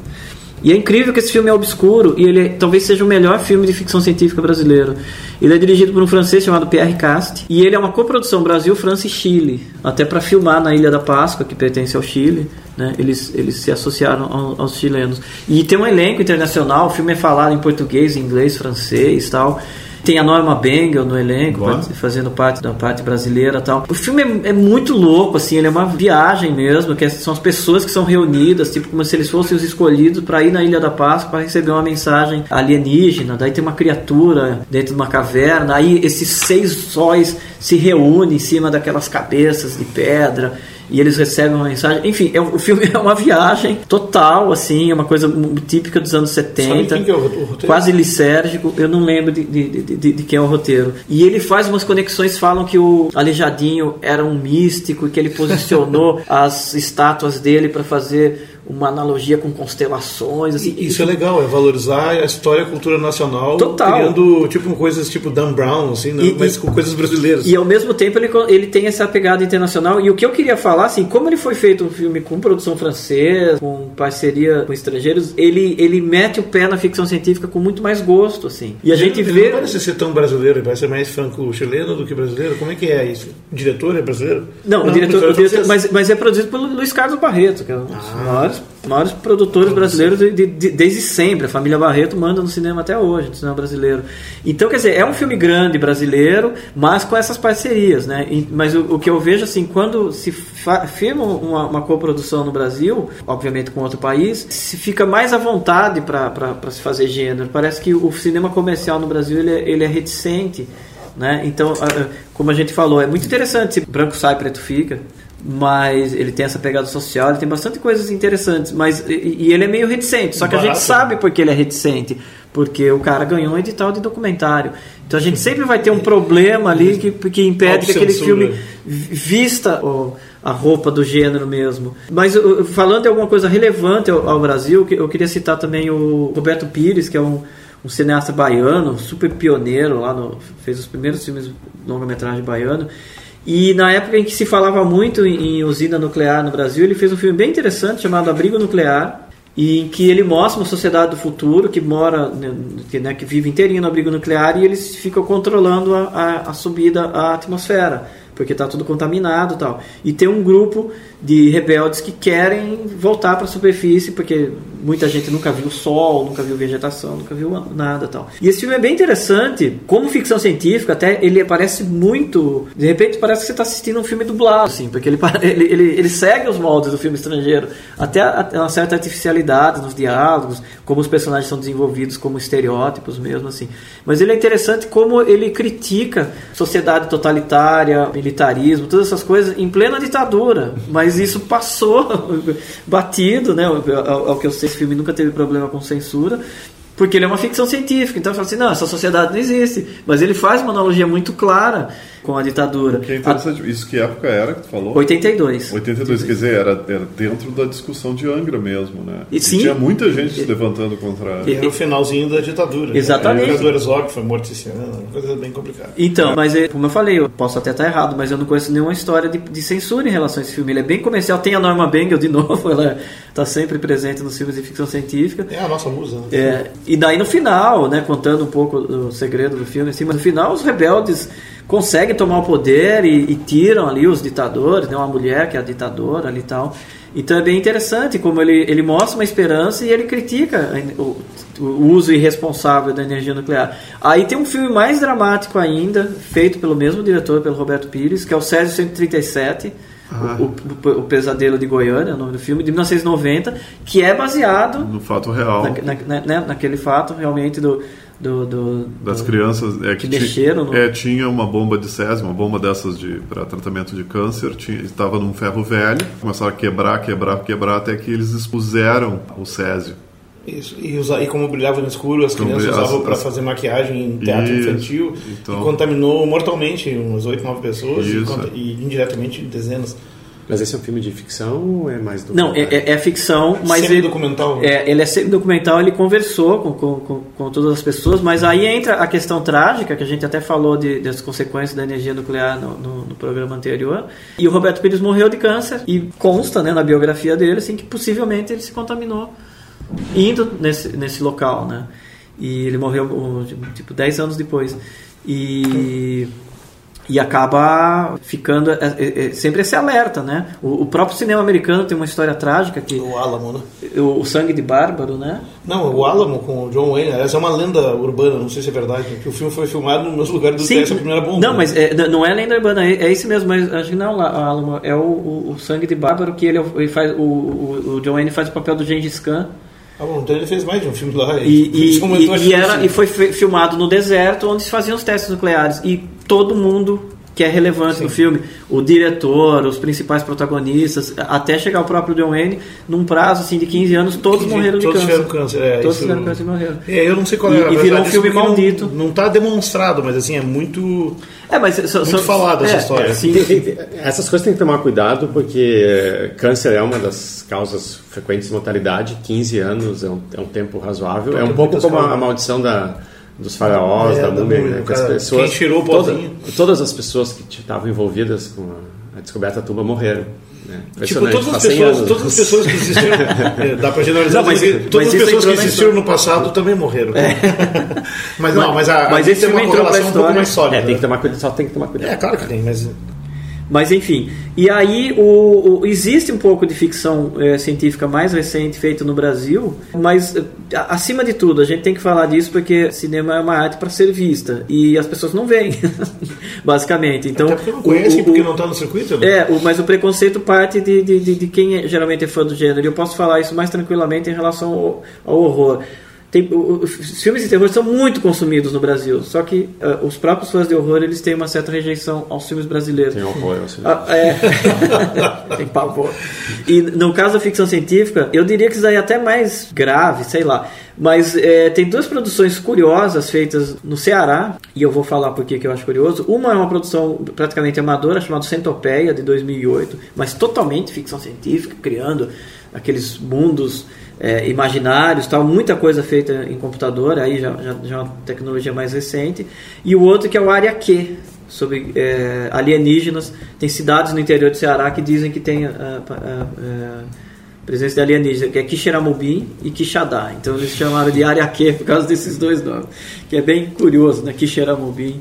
E é incrível que esse filme é obscuro e ele é, talvez seja o melhor filme de ficção científica brasileiro. Ele é dirigido por um francês chamado Pierre Cast e ele é uma coprodução Brasil, França e Chile, até para filmar na Ilha da Páscoa, que pertence ao Chile. Né? Eles, eles se associaram aos, aos chilenos. E tem um elenco internacional, o filme é falado em português, inglês, francês tal. Tem a Norma Bengel no elenco, fazendo parte da parte brasileira tal. O filme é, é, muito louco, assim, ele é uma viagem mesmo, que são as pessoas que são reunidas, tipo como se eles fossem os escolhidos para ir na Ilha da Páscoa para receber uma mensagem alienígena. Daí tem uma criatura dentro de uma caverna, aí esses seis sóis se reúnem em cima daquelas cabeças de pedra e eles recebem uma mensagem. Enfim, é, o filme é uma viagem total, assim, é uma coisa típica dos anos 70. Quem que é o roteiro? Quase lisérgico, eu não lembro de, de, de, de, quem é o roteiro. E ele faz umas conexões, falam que o Aleijadinho era um místico e que ele posicionou as estátuas dele para fazer uma analogia com constelações. Assim, isso é legal, é valorizar a história e a cultura nacional, Total. criando tipo coisas tipo Dan Brown, assim, né? E- mas com coisas brasileiras. E ao mesmo tempo ele, ele tem essa pegada internacional. E o que eu queria falar, assim, como ele foi feito um filme com produção francesa, com parceria com estrangeiros, ele, ele mete o pé na ficção científica com muito mais gosto, assim. E a gente ele vê. não parece ser tão brasileiro, ele parece ser mais franco-chileno do que brasileiro. Como é que é isso? O diretor é brasileiro? Não, o diretor, é o diretor- mas, mas é produzido pelo Luiz Carlos Barreto, que é um Ah. Maiores, maiores produtores brasileiros de- de- de- desde sempre. A família Barreto manda no cinema até hoje, no cinema brasileiro. Então, quer dizer, é um filme grande brasileiro, mas com essas parcerias, né? E- mas o, o que eu vejo, assim, quando se firma uma, uma coprodução no Brasil, obviamente com outro país, se fica mais à vontade para se fazer gênero. Parece que o cinema comercial no Brasil ele é, ele é reticente. Né? Então, como a gente falou, é muito interessante. Branco sai, preto fica. Mas ele tem essa pegada social, ele tem bastante coisas interessantes. Mas e, e ele é meio reticente. Só que a gente Barato. sabe porque ele é reticente. Porque o cara ganhou um edital de documentário. Então a gente sempre vai ter um problema ali que, que impede que aquele filme vista a roupa do gênero mesmo. Mas uh, falando de alguma coisa relevante ao, ao Brasil, eu queria citar também o Roberto Pires, que é um, um cineasta baiano, super pioneiro lá no, fez os primeiros filmes longa-metragem baiano. E na época em que se falava muito em, usina nuclear no Brasil, ele fez um filme bem interessante chamado Abrigo Nuclear, em que ele mostra uma sociedade do futuro que mora, né, que, né, que vive inteirinho no abrigo nuclear e eles ficam controlando a, a, a subida à atmosfera, porque está tudo contaminado tal. E tem um grupo de rebeldes que querem voltar para a superfície, porque muita gente nunca viu sol, nunca viu vegetação, nunca viu nada tal. E esse filme é bem interessante, como ficção científica, até ele parece muito. De repente parece que você está assistindo um filme dublado, assim, porque ele, ele, ele, ele segue os moldes do filme estrangeiro, até a- uma certa artificialidade nos diálogos, como os personagens são desenvolvidos como estereótipos mesmo, assim. Mas ele é interessante como ele critica sociedade totalitária, militarismo, todas essas coisas em plena ditadura. Mas isso passou batido, né? Ao, ao que eu sei, esse filme nunca teve problema com censura. Porque ele é uma ficção científica, então fala assim, não, essa sociedade não existe. Mas ele faz uma analogia muito clara com a ditadura. Que é interessante. Isso que época era que tu falou? 82. 82, quer dizer, era, era dentro da discussão de Angra mesmo, né? E sim. tinha muita gente se levantando contra... E era o finalzinho da ditadura. Exatamente. O imperador Herzog foi morto esse ano, uma coisa bem complicada. Então, mas é, como eu falei, eu posso até estar errado, mas eu não conheço nenhuma história de, de censura em relação a esse filme. Ele é bem comercial. Tem a Norma Bengel de novo, ela está sempre presente nos filmes de ficção científica. É a nossa musa, né? É, e daí no final, né, contando um pouco do segredo do filme, assim, mas no final os rebeldes conseguem tomar o poder e, e tiram ali os ditadores, né, uma mulher que é a ditadora ali e tal. Então é bem interessante como ele, ele mostra uma esperança e ele critica o, o uso irresponsável da energia nuclear. Aí tem um filme mais dramático ainda, feito pelo mesmo diretor, pelo Roberto Pires, que é o Césio 137, o, o- o Pesadelo de Goiânia, o nome do filme, de 1990, que é baseado No fato real na, na- né, naquele fato realmente do, do, do- das do- crianças é que, que mexeram no- é, tinha uma bomba de césio, uma bomba dessas de para tratamento de câncer, tinha, estava num ferro velho, começaram a quebrar, quebrar, quebrar até que eles expuseram o césio. Isso. E, usa, e como brilhava no escuro, as crianças brilha- usavam para fazer maquiagem em teatro Isso. infantil Então- e contaminou mortalmente umas 8, 9 pessoas e, Isso. conta- e indiretamente dezenas. Mas esse é um filme de ficção ou é mais Não, é, é- é ficção, mas ele, documental. é, ele é semi-documental, ele conversou com, com, com, com todas as pessoas, mas aí entra a questão trágica, que a gente até falou de, das consequências da energia nuclear no, no, no programa anterior. E o Roberto Pires morreu de câncer, e consta né, na biografia dele assim, que possivelmente ele se contaminou indo nesse, nesse local, né? E ele morreu tipo 10 anos depois. E e acaba ficando é, é, é, sempre esse alerta, né? O, o próprio cinema americano tem uma história trágica que O Alamo, né? o, o sangue de Bárbaro, né? Não, o Alamo com o John Wayne, essa é uma lenda urbana, não sei se é verdade, que o filme foi filmado no mesmo lugar do teste da primeira bomba. não, mas é, não é lenda urbana, é, é esse mesmo, mas acho que não, lá, Alamo, é o, o, o sangue de Bárbaro que ele, ele faz, o, o, o John Wayne faz o papel do Gengis Khan Ah, bom, então ele fez mais de um filme lá. e, e, e, e era, e foi filmado no deserto onde se faziam os testes nucleares e todo mundo que é relevante Sim. no filme. O diretor, os principais protagonistas, até chegar o próprio John Wayne, num prazo assim, de 15 anos, todos morreram de todos câncer. Tiveram câncer é, todos tiveram câncer e morreram. É, eu não sei qual é E, e virou um filme maldito. Não está demonstrado, mas assim, é muito, é, mas, so, muito so, falado essa é, história. É, sim, Essas coisas tem que tomar cuidado, porque câncer é uma das causas frequentes de mortalidade. 15 anos é um, é um tempo razoável. é um pouco como a, a maldição da dos faraós, é, da múmia, né? as pessoas, quem tirou o toda, todas as pessoas que estavam envolvidas com a, a descoberta da tumba morreram. Né? Tipo, todas as, pessoas, anos. todas as pessoas que existiram, é, dá para generalizar, não, mas, todas mas as pessoas que existiram no passado também morreram. É. mas não, mas, a, mas a esse tem uma correlação um pouco mais sólida. É, tem que tomar cuidado, só tem que tomar cuidado. É, claro que tem, mas mas enfim, e aí o, o, existe um pouco de ficção é, científica mais recente feita no Brasil, mas eh, acima de tudo a gente tem que falar disso porque cinema é uma arte para ser vista e as pessoas não veem, basicamente. Então, Até porque não conhece o, porque não está no circuito. Né? É, o, mas o preconceito parte de, de, de, de quem é, geralmente é fã do gênero. E eu posso falar isso mais tranquilamente em relação ao, ao horror. Tem, os filmes de terror são muito consumidos no Brasil, só que uh, os próprios fãs de horror eles têm uma certa rejeição aos filmes brasileiros. Tem horror aos filmes. Uh, é... tem pavor. E no caso da ficção científica, eu diria que isso aí é até mais grave, sei lá. Mas é, tem duas produções curiosas feitas no Ceará, e eu vou falar por que eu acho curioso. Uma é uma produção praticamente amadora, chamada Centopeia, de 2008, mas totalmente ficção científica, criando aqueles mundos é, imaginários, tal, muita coisa feita em computador, aí já, já, já é uma tecnologia mais recente. E o outro que é o Área Q, sobre é, alienígenas. Tem cidades no interior do Ceará que dizem que tem a, a, a, presença de alienígenas, que é Quixeramobim e Quixadá. Então eles chamaram de Área Q por causa desses dois nomes, que é bem curioso, né? Quixeramobim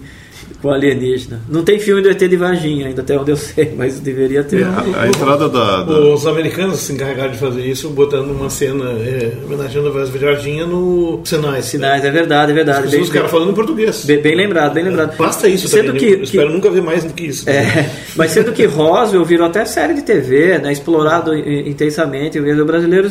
com alienígena. Não tem filme do ET de Varginha ainda, até onde eu sei, mas deveria ter. A, a entrada da, da, Os americanos se encarregaram de fazer isso, botando uma cena é, homenageando a Varginha no Sinais. Sinais, é verdade, é verdade. Os caras falando em português. Bem, bem, lembrado, bem lembrado. Basta isso sendo também, que, espero que, nunca ver mais do que isso. É, mas sendo que Roswell virou até série de TV, né, explorado intensamente, o brasileiro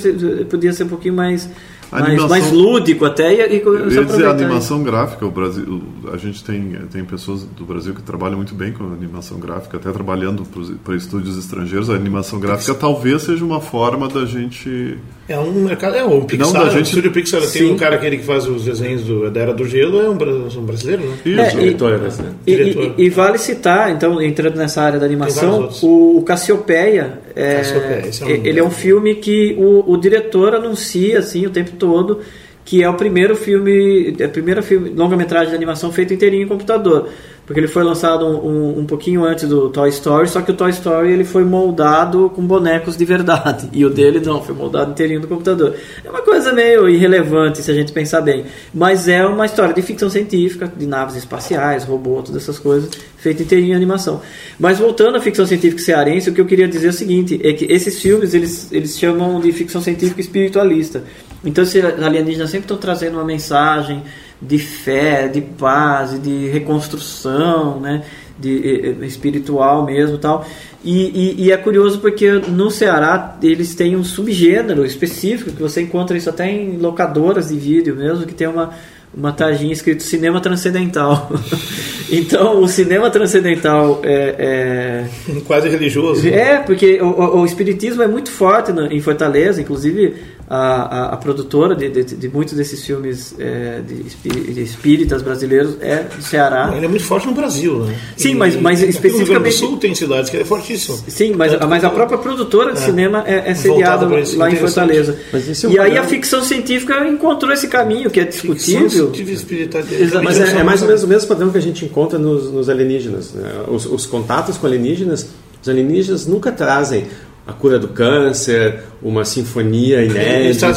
podia ser um pouquinho mais mais, mais lúdico até. E, e eu ia dizer, a animação gráfica, o Brasil, a gente tem, tem pessoas do Brasil que trabalham muito bem com animação gráfica, até trabalhando para estúdios estrangeiros. A animação gráfica talvez seja uma forma da gente. É um mercado, é um Pixar, não, da gente... o estúdio Pixar Sim. tem um cara aquele que faz os desenhos do, da Era do Gelo, é um, um brasileiro, né? Isso, é, diretor, né? e, e, e, vale citar, então, entrando nessa área da animação, o, o Cassiopeia, é, Cassiopeia é um ele é um filme que o, o diretor anuncia assim o tempo todo que é o primeiro filme, é a primeira filme, longa-metragem de animação feito inteirinho em computador porque ele foi lançado um, um, um, pouquinho antes do Toy Story, só que o Toy Story ele foi moldado com bonecos de verdade, e o dele não, foi moldado inteirinho no computador. É uma coisa meio irrelevante se a gente pensar bem, mas é uma história de ficção científica, de naves espaciais, robôs, todas essas coisas, feita inteirinho em animação. Mas voltando à ficção científica cearense, o que eu queria dizer é o seguinte, é que esses filmes, eles, eles chamam de ficção científica espiritualista. Então, esses alienígenas sempre estão trazendo uma mensagem de fé, de paz, de reconstrução, né? de espiritual mesmo tal. E, e, e, é curioso porque no Ceará eles têm um subgênero específico que você encontra isso até em locadoras de vídeo mesmo, que tem uma, uma taginha escrito cinema transcendental. então o cinema transcendental é, é... quase religioso. É, porque o, o, espiritismo é muito forte no, em Fortaleza, inclusive a, a, a produtora de, de, de, muitos desses filmes é, de, de, espíritas brasileiros é do Ceará. Ele é muito forte no Brasil, né? Sim, e, mas, mas especificamente... No Rio Sul tem cidades que é fortíssimo. Sim, mas, mas a própria produtora de é, cinema é, é sediada lá em Fortaleza. É um e aí a ficção científica encontrou esse caminho que é discutível. Mas é, é, mais ou menos o mesmo padrão que a gente encontra nos, nos alienígenas. Né? Os, os contatos com alienígenas os alienígenas nunca trazem a cura do câncer, uma sinfonia inédita,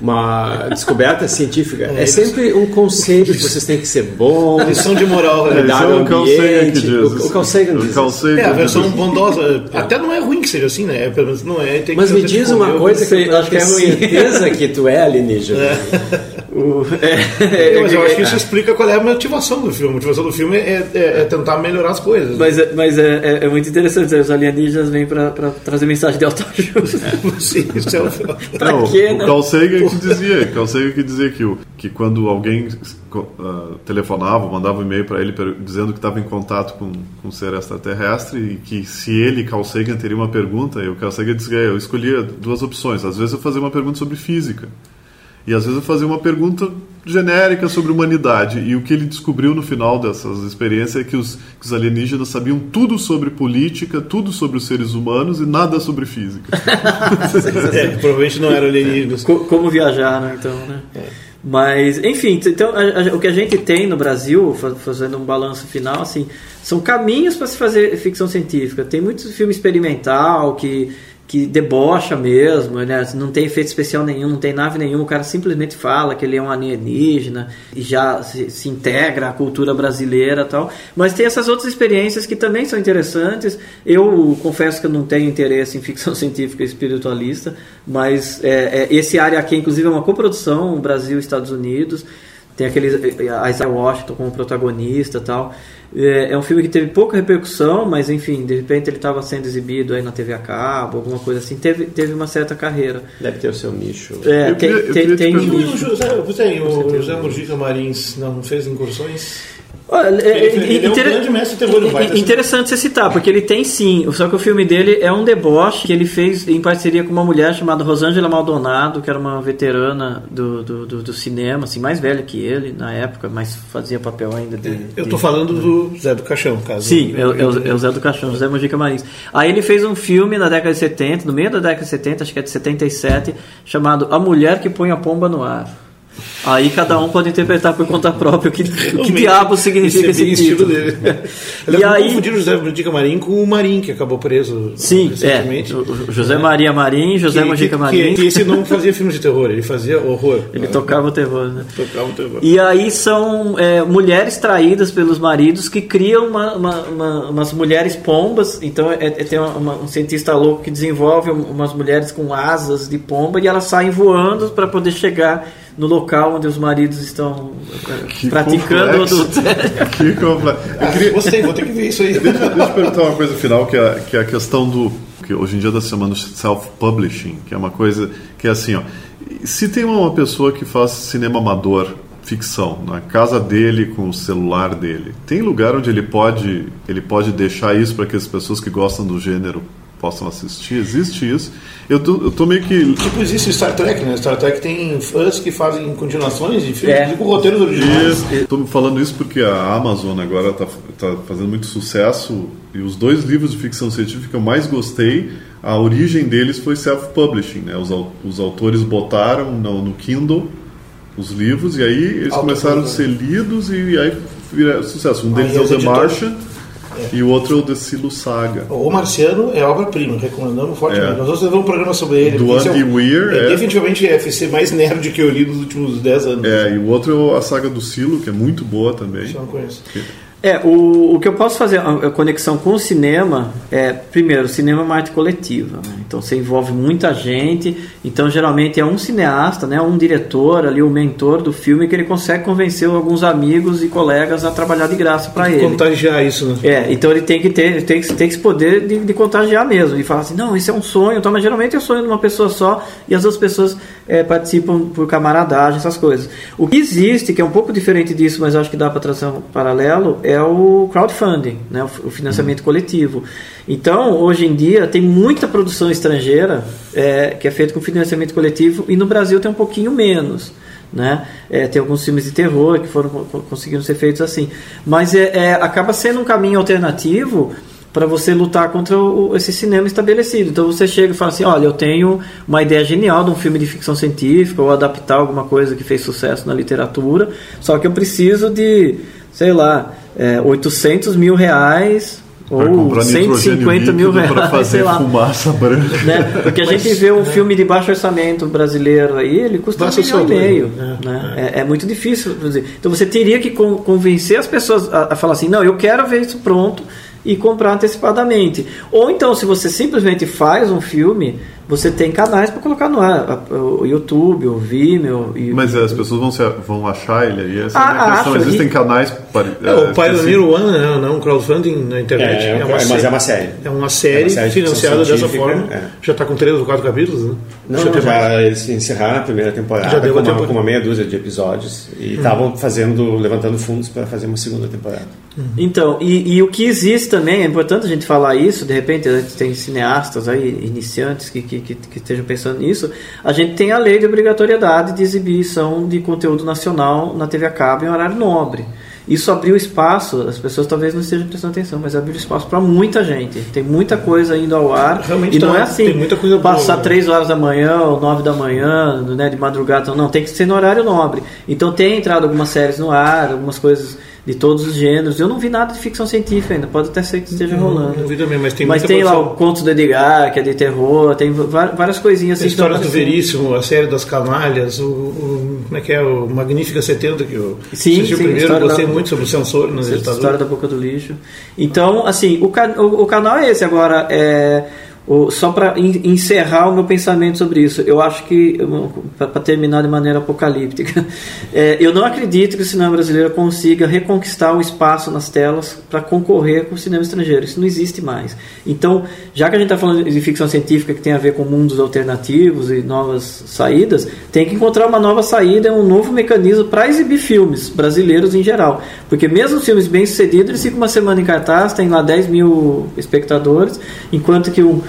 uma descoberta científica. É, é sempre um conceito que vocês têm que ser bom. Lição de moral, né? Cuidar do ambiente. O Carl Sagan diz. É, a versão bondosa. Até não é ruim que seja assim, né? Pelo menos não é. Mas me diz uma coisa que eu acho que é certeza que tu é alienígena. É. O, é, mas eu acho que isso explica qual é a motivação do filme. A motivação do filme é, é, é tentar melhorar as coisas. Mas, é, mas é, é, é muito interessante. Os alienígenas vêm para trazer mensagem de autoajuda. Sim, isso é o pra não, quê, O Carl Sagan que dizia, Carl Sagan que dizia que, o, que quando alguém uh, telefonava, mandava um e-mail para ele dizendo que estava em contato com, com um ser extraterrestre e que se ele, Carl Sagan, teria uma pergunta, e o Carl Sagan dizia, eu escolhia duas opções. Às vezes eu fazia uma pergunta sobre física. E às vezes eu fazia uma pergunta genérica sobre humanidade. E o que ele descobriu no final dessas experiências é que os, que os alienígenas sabiam tudo sobre política, tudo sobre os seres humanos e nada sobre física. é, provavelmente não eram alienígenas. Como viajar, né? Então, né? É. Mas, enfim, então a, a, o que a gente tem no Brasil, fazendo um balanço final, assim, são caminhos para se fazer ficção científica. Tem muito filme experimental que que debocha mesmo, né? não tem efeito especial nenhum, não tem nave nenhuma, o cara simplesmente fala que ele é um alienígena e já se, se integra à cultura brasileira tal. Mas tem essas outras experiências que também são interessantes. Eu confesso que eu não tenho interesse em ficção científica espiritualista, mas é, é, esse área aqui, inclusive, é uma coprodução Brasil Estados Unidos. Tem aquele a Isaiah Washington como protagonista tal. É, é um filme que teve pouca repercussão, mas enfim, de repente ele estava sendo exibido aí na TV a cabo, alguma coisa assim, teve, teve uma certa carreira. Deve ter o seu nicho. É, eu tem, queria, tem, tem um nicho. O José, você, o José Mujica Marins não fez incursões? Olha, é, ele, ele é um grande mestre terror Interessante você citar, porque ele tem sim. Só que o filme dele é um deboche que ele fez em parceria com uma mulher chamada Rosângela Maldonado, que era uma veterana do, do, do, do cinema, assim, mais velha que ele na época, mas fazia papel ainda de. Eu estou falando do Zé do Caixão, caso. Sim, é, é, o, é o Zé do Caixão, José Mojica Marins. Aí ele fez um filme na década de 70, no meio da década de 70, acho que é de 77, chamado A Mulher que Põe a Pomba no Ar. Aí cada um pode interpretar por conta própria o que, o que diabo significa esse, esse título. dele. e aí confundir o José Mujica Marim com o Marim, que acabou preso Sim, é. O José Maria Marim, José que, Mujica Marim. Que, que esse não fazia filmes de terror, ele fazia horror. Ele tocava o terror, né? Tocava o terror. E aí são é, mulheres traídas pelos maridos que criam uma, uma, uma, umas mulheres pombas. Então é, é tem um cientista louco que desenvolve umas mulheres com asas de pomba e elas saem voando para poder chegar no local onde os maridos estão eh, que praticando complexo. o adultério. Que complexo. Eu queria... Gostei, vou ter que ver isso aí. Deixa, deixa eu perguntar uma coisa final, que é, que é a questão do. que hoje em dia está se chamando self-publishing, que é uma coisa que é assim, ó. Se tem uma pessoa que faz cinema amador, ficção, na casa dele, com o celular dele, tem lugar onde ele pode, ele pode deixar isso para que as pessoas que gostam do gênero possam assistir? Existe isso? Eu tô, eu tô meio que. Tipo, existe Star Trek, né? Star Trek tem fãs que fazem continuações de filmes é. com roteiros originais. Estou falando isso porque a Amazon agora está tá fazendo muito sucesso e os dois livros de ficção científica que eu mais gostei, a origem deles foi self-publishing, né? Os, os autores botaram no, no Kindle os livros e aí eles começaram a ser lidos e aí viraram sucesso. Um deles é o The Martian é. E o outro é o The Silo Saga. O Marciano é obra-prima, recomendamos fortemente. É. Nós vamos fazer um programa sobre ele. Do Andy é, Weir. É, é, definitivamente é FC mais nerd que eu li nos últimos 10 anos. É, e o outro é a saga do Silo, que é muito boa também. Isso eu não conheço. Que... É, o, o que eu posso fazer a conexão com o cinema é, primeiro, o cinema é uma arte coletiva, né? então você envolve muita gente, então geralmente é um cineasta, né, um diretor ali, o mentor do filme, que ele consegue convencer alguns amigos e colegas a trabalhar de graça para ele. Contagiar isso, né? É, então ele tem que ter, tem que ter esse poder de, de contagiar mesmo, de falar assim, não, isso é um sonho, então, mas geralmente é um sonho de uma pessoa só e as outras pessoas é, participam por camaradagem, essas coisas. O que existe, que é um pouco diferente disso, mas acho que dá para trazer um paralelo, é o crowdfunding, né, o financiamento uhum. coletivo. Então, hoje em dia, tem muita produção estrangeira é, que é feita com financiamento coletivo e no Brasil tem um pouquinho menos. Né? É, tem alguns filmes de terror que foram conseguindo ser feitos assim, mas é, é acaba sendo um caminho alternativo para você lutar contra o, esse cinema estabelecido. Então você chega e fala assim: olha, eu tenho uma ideia genial de um filme de ficção científica ou adaptar alguma coisa que fez sucesso na literatura, só que eu preciso de, sei lá, é, 800 mil reais ou 150 mil reais para fazer lá, fumaça branca. Né? Porque a gente vê um filme de baixo orçamento brasileiro aí, ele custa Baixa um milhão e meio. É, né? É. é, muito difícil. Então você teria que convencer as pessoas a, a falar assim: não, eu quero ver isso pronto e comprar antecipadamente. Ou então, se você simplesmente faz um filme, você tem canais para colocar no ar, o YouTube, o Vimeo. E, Mas as pessoas vão, se, vão achar ele aí? Essa Ah, é a questão. acho, Existem e- canais para. É, o Pioneer One né, não é um crowdfunding na internet. É, é, uma mas série. é uma série. É uma série, É uma série de financiada dessa forma. é. Já está com três ou quatro capítulos, né? Não, Deixa eu não, já eles encerraram a primeira temporada Já deu com, uma, temporada. com uma meia dúzia de episódios e estavam fazendo, levantando fundos para fazer uma segunda temporada. Então, e, e o que existe também, é importante a gente falar isso, de repente a gente tem cineastas aí, iniciantes que, que, que, que estejam pensando nisso, a gente tem a lei de obrigatoriedade de exibição de conteúdo nacional na TV a cabo em horário nobre. Isso abriu espaço, as pessoas talvez não estejam prestando atenção, mas abriu espaço para muita gente. Tem muita coisa indo ao ar. Realmente e não tá, é assim, tem muita coisa boa, passar né? três horas da manhã ou nove da manhã, né, de madrugada, não, tem que ser no horário nobre. Então tem entrado algumas séries no ar, algumas coisas de todos os gêneros. Eu não vi nada de ficção científica ainda, pode até ser que esteja rolando. Não vi também, mas tem Mas tem lá o Contos do Edgar, que é de terror, tem várias coisinhas Tem assim. que estão histórias do. Veríssimo, a série das canalhas, o, o- como é que é, o Magnífica 70, que eu Sim, assisti o sim, primeiro, história gostei da- muito sobre o censor nas Essa editadoras. história da boca do lixo. Então, assim, o, o, o canal é esse. Agora, é, o- só para encerrar o meu pensamento sobre isso, eu acho que, para terminar de maneira apocalíptica, é, eu não acredito que o cinema brasileiro consiga reconquistar o espaço nas telas para concorrer com o cinema estrangeiro. Isso não existe mais. Então, já que a gente está falando de ficção científica que tem a ver com mundos alternativos e novas saídas, tem que encontrar uma nova saída, um novo mecanismo para exibir filmes brasileiros em geral. Porque mesmo filmes bem sucedidos, eles ficam uma semana em cartaz, tem lá 10 mil espectadores, enquanto que um,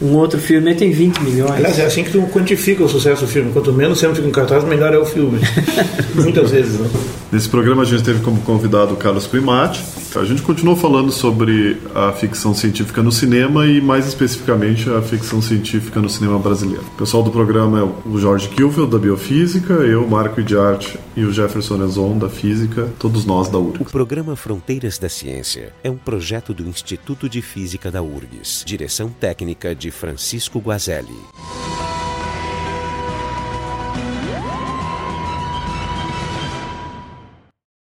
um outro filme tem 20 milhões. Aliás, é assim que tu quantifica o sucesso do filme. Quanto menos sempre fica em cartaz, melhor é o filme. Muitas vezes, né? Nesse programa a gente teve como convidado o Carlos Primati. A gente continuou falando sobre a ficção científica no cinema e mais especificamente a ficção científica no cinema brasileiro. O pessoal do programa é o Jorge Kilfield, da Biofísica, eu, Marco Idiarte e o Jefferson Ezon, da Física, todos nós da O URGS. programa Fronteiras da Ciência é um projeto do Instituto de Física da URGS. Direção técnica de Francisco Guazelli.